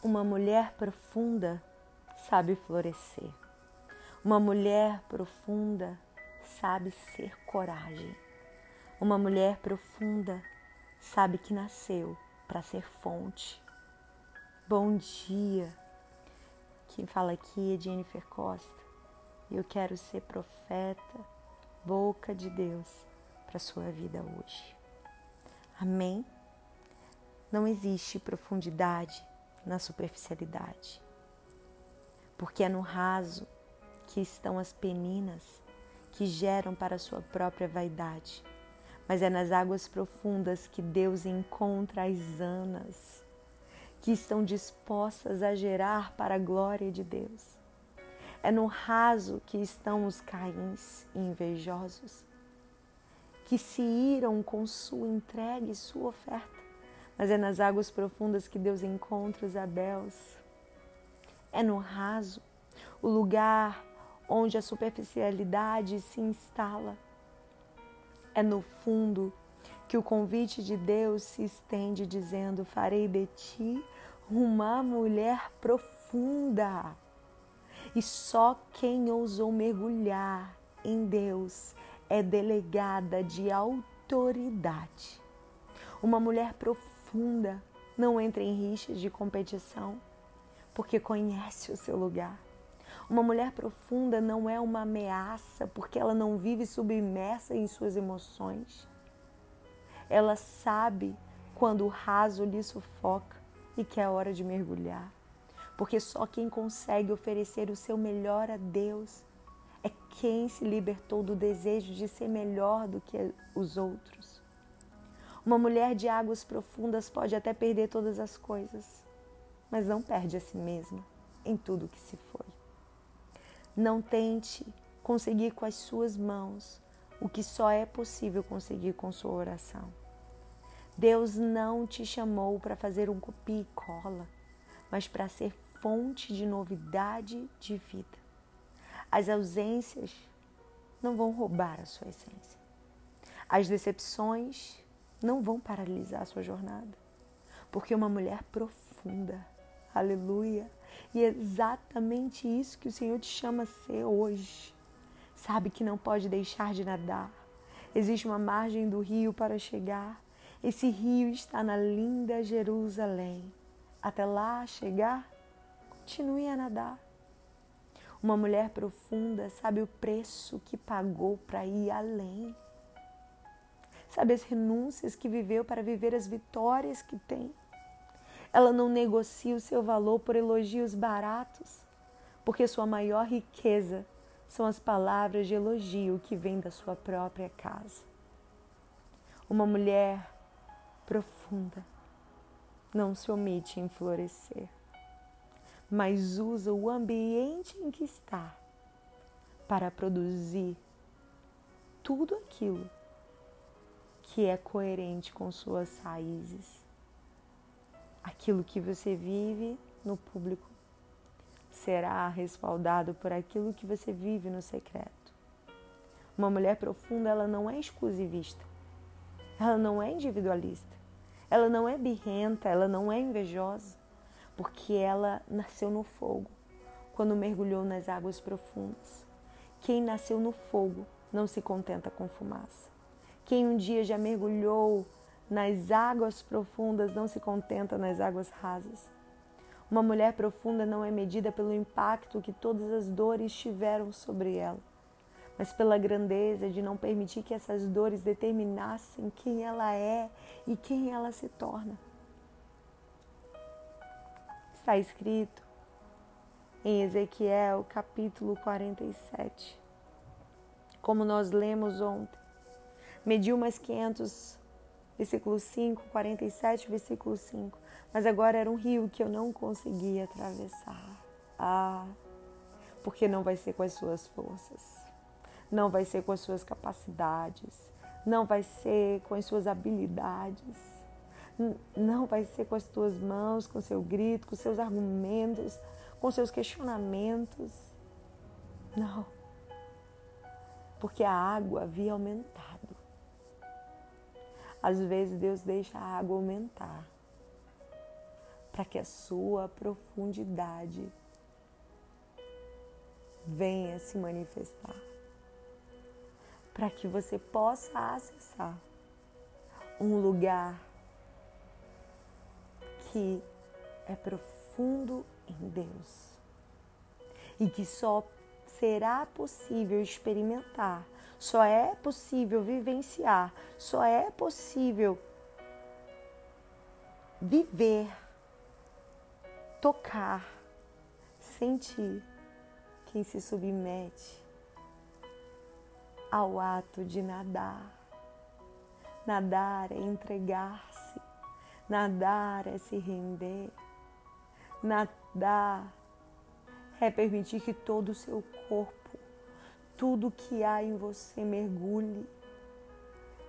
Uma mulher profunda sabe florescer. Uma mulher profunda sabe ser coragem. Uma mulher profunda sabe que nasceu para ser fonte. Bom dia. Quem fala aqui é Jennifer Costa. Eu quero ser profeta, boca de Deus para sua vida hoje. Amém. Não existe profundidade na superficialidade. Porque é no raso que estão as peninas que geram para a sua própria vaidade. Mas é nas águas profundas que Deus encontra as anas que estão dispostas a gerar para a glória de Deus. É no raso que estão os caíns invejosos, que se iram com sua entrega e sua oferta mas é nas águas profundas que Deus encontra os Abels. É no raso, o lugar onde a superficialidade se instala. É no fundo que o convite de Deus se estende, dizendo: Farei de ti uma mulher profunda. E só quem ousou mergulhar em Deus é delegada de autoridade. Uma mulher profunda profunda, não entra em rixas de competição, porque conhece o seu lugar. Uma mulher profunda não é uma ameaça, porque ela não vive submersa em suas emoções. Ela sabe quando o raso lhe sufoca e que é hora de mergulhar. Porque só quem consegue oferecer o seu melhor a Deus é quem se libertou do desejo de ser melhor do que os outros. Uma mulher de águas profundas pode até perder todas as coisas, mas não perde a si mesma em tudo que se foi. Não tente conseguir com as suas mãos o que só é possível conseguir com sua oração. Deus não te chamou para fazer um copia e cola, mas para ser fonte de novidade de vida. As ausências não vão roubar a sua essência. As decepções não vão paralisar a sua jornada. Porque uma mulher profunda, aleluia, e é exatamente isso que o Senhor te chama a ser hoje. Sabe que não pode deixar de nadar. Existe uma margem do rio para chegar. Esse rio está na linda Jerusalém. Até lá chegar, continue a nadar. Uma mulher profunda sabe o preço que pagou para ir além sabe, as renúncias que viveu para viver as vitórias que tem. Ela não negocia o seu valor por elogios baratos, porque sua maior riqueza são as palavras de elogio que vêm da sua própria casa. Uma mulher profunda não se omite em florescer, mas usa o ambiente em que está para produzir tudo aquilo que é coerente com suas raízes. Aquilo que você vive no público será respaldado por aquilo que você vive no secreto. Uma mulher profunda, ela não é exclusivista. Ela não é individualista. Ela não é birrenta, ela não é invejosa, porque ela nasceu no fogo quando mergulhou nas águas profundas. Quem nasceu no fogo não se contenta com fumaça. Quem um dia já mergulhou nas águas profundas não se contenta nas águas rasas. Uma mulher profunda não é medida pelo impacto que todas as dores tiveram sobre ela, mas pela grandeza de não permitir que essas dores determinassem quem ela é e quem ela se torna. Está escrito em Ezequiel capítulo 47, como nós lemos ontem mediu mais 500, versículo 5, 47, versículo 5. Mas agora era um rio que eu não conseguia atravessar. Ah, porque não vai ser com as suas forças, não vai ser com as suas capacidades, não vai ser com as suas habilidades, não vai ser com as tuas mãos, com seu grito, com seus argumentos, com seus questionamentos. Não. Porque a água havia aumentado. Às vezes Deus deixa a água aumentar para que a sua profundidade venha se manifestar, para que você possa acessar um lugar que é profundo em Deus e que só será possível experimentar, só é possível vivenciar, só é possível viver, tocar, sentir quem se submete ao ato de nadar. Nadar é entregar-se, nadar é se render, nadar é permitir que todo o seu corpo, tudo que há em você mergulhe,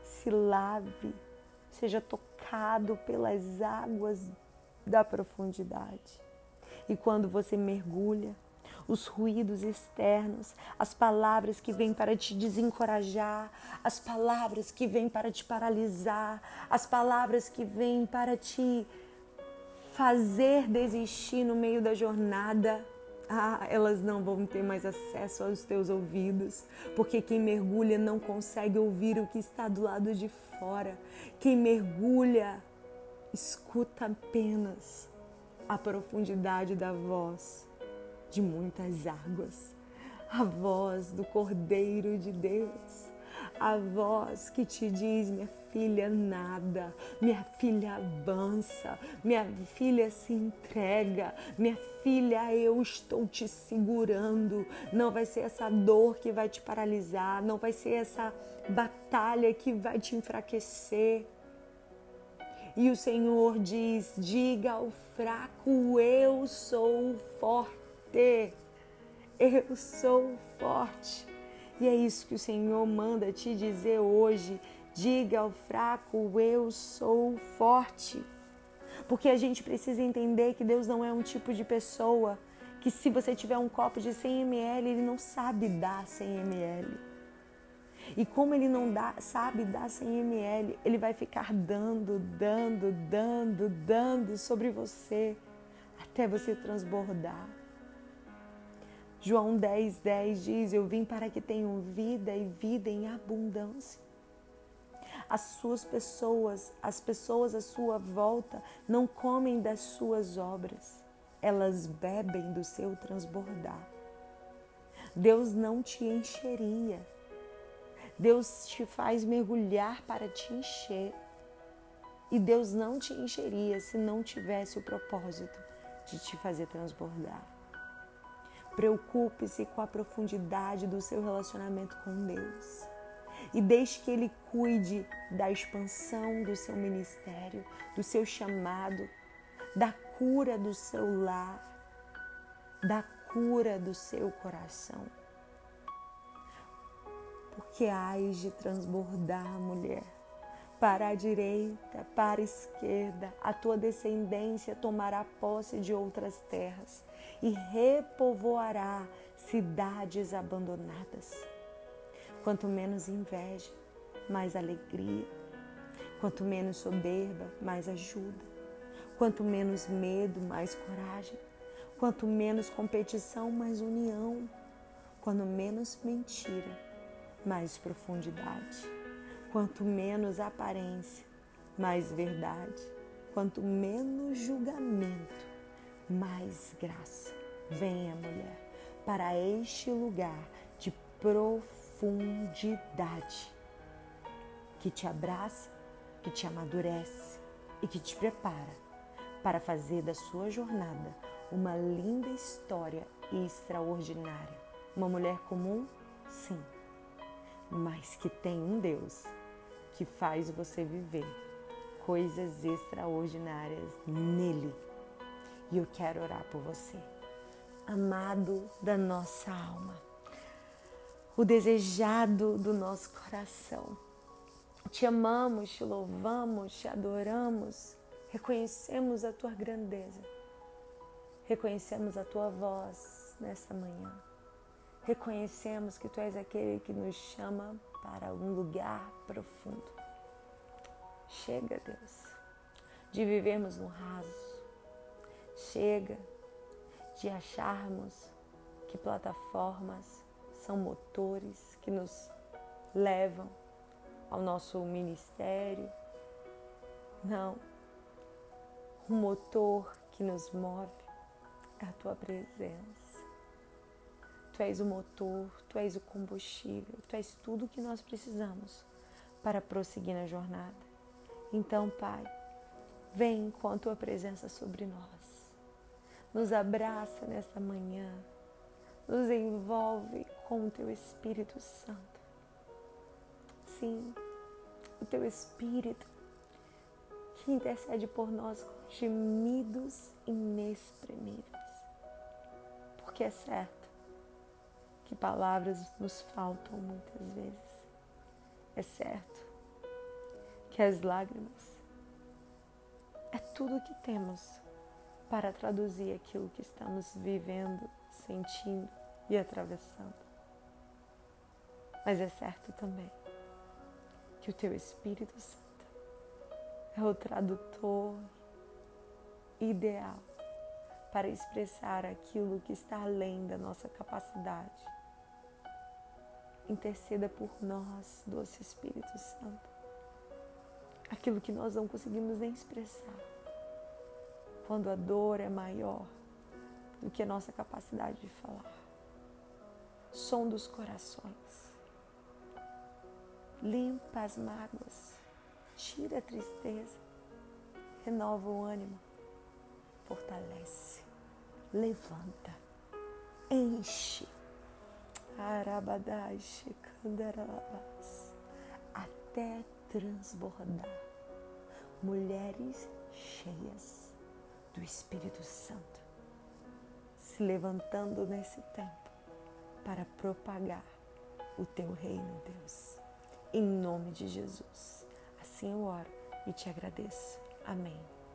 se lave, seja tocado pelas águas da profundidade. E quando você mergulha, os ruídos externos, as palavras que vêm para te desencorajar, as palavras que vêm para te paralisar, as palavras que vêm para te fazer desistir no meio da jornada. Ah, elas não vão ter mais acesso aos teus ouvidos, porque quem mergulha não consegue ouvir o que está do lado de fora. Quem mergulha escuta apenas a profundidade da voz de muitas águas, a voz do Cordeiro de Deus, a voz que te diz, minha filha, nada, minha filha avança, minha filha se entrega, minha filha, eu estou te segurando. Não vai ser essa dor que vai te paralisar, não vai ser essa batalha que vai te enfraquecer. E o Senhor diz: diga ao fraco, eu sou forte. Eu sou forte. E é isso que o Senhor manda te dizer hoje. Diga ao fraco: Eu sou forte. Porque a gente precisa entender que Deus não é um tipo de pessoa que, se você tiver um copo de 100 ml, Ele não sabe dar 100 ml. E como Ele não dá, sabe dar 100 ml, Ele vai ficar dando, dando, dando, dando sobre você até você transbordar. João 10, 10 diz: Eu vim para que tenham vida e vida em abundância. As suas pessoas, as pessoas à sua volta, não comem das suas obras, elas bebem do seu transbordar. Deus não te encheria, Deus te faz mergulhar para te encher. E Deus não te encheria se não tivesse o propósito de te fazer transbordar. Preocupe-se com a profundidade do seu relacionamento com Deus. E deixe que Ele cuide da expansão do seu ministério, do seu chamado, da cura do seu lar, da cura do seu coração. Porque hás de transbordar, mulher, para a direita, para a esquerda, a tua descendência tomará posse de outras terras e repovoará cidades abandonadas. Quanto menos inveja, mais alegria. Quanto menos soberba, mais ajuda. Quanto menos medo, mais coragem. Quanto menos competição, mais união. Quanto menos mentira, mais profundidade. Quanto menos aparência, mais verdade. Quanto menos julgamento, mais graça. Venha, mulher, para este lugar de profundidade que te abraça, que te amadurece e que te prepara para fazer da sua jornada uma linda história extraordinária. Uma mulher comum? Sim, mas que tem um Deus que faz você viver coisas extraordinárias nele e eu quero orar por você, amado da nossa alma, o desejado do nosso coração. Te amamos, te louvamos, te adoramos, reconhecemos a tua grandeza, reconhecemos a tua voz nesta manhã, reconhecemos que tu és aquele que nos chama para um lugar profundo. Chega, Deus, de vivermos no raso Chega de acharmos que plataformas são motores que nos levam ao nosso ministério. Não. O motor que nos move é a tua presença. Tu és o motor, tu és o combustível, tu és tudo que nós precisamos para prosseguir na jornada. Então, Pai, vem com a tua presença sobre nós. Nos abraça nesta manhã. Nos envolve com o teu Espírito Santo. Sim, o teu Espírito que intercede por nós com gemidos inexprimíveis. Porque é certo que palavras nos faltam muitas vezes. É certo que as lágrimas é tudo que temos para traduzir aquilo que estamos vivendo, sentindo e atravessando. Mas é certo também que o teu Espírito Santo é o tradutor ideal para expressar aquilo que está além da nossa capacidade. Interceda por nós, doce Espírito Santo, aquilo que nós não conseguimos nem expressar, quando a dor é maior do que a nossa capacidade de falar. Som dos corações. Limpa as mágoas, tira a tristeza, renova o ânimo, fortalece, levanta, enche. Arabadai, até transbordar. Mulheres cheias do Espírito Santo se levantando nesse tempo para propagar o teu reino, Deus. Em nome de Jesus. Assim eu oro e te agradeço. Amém.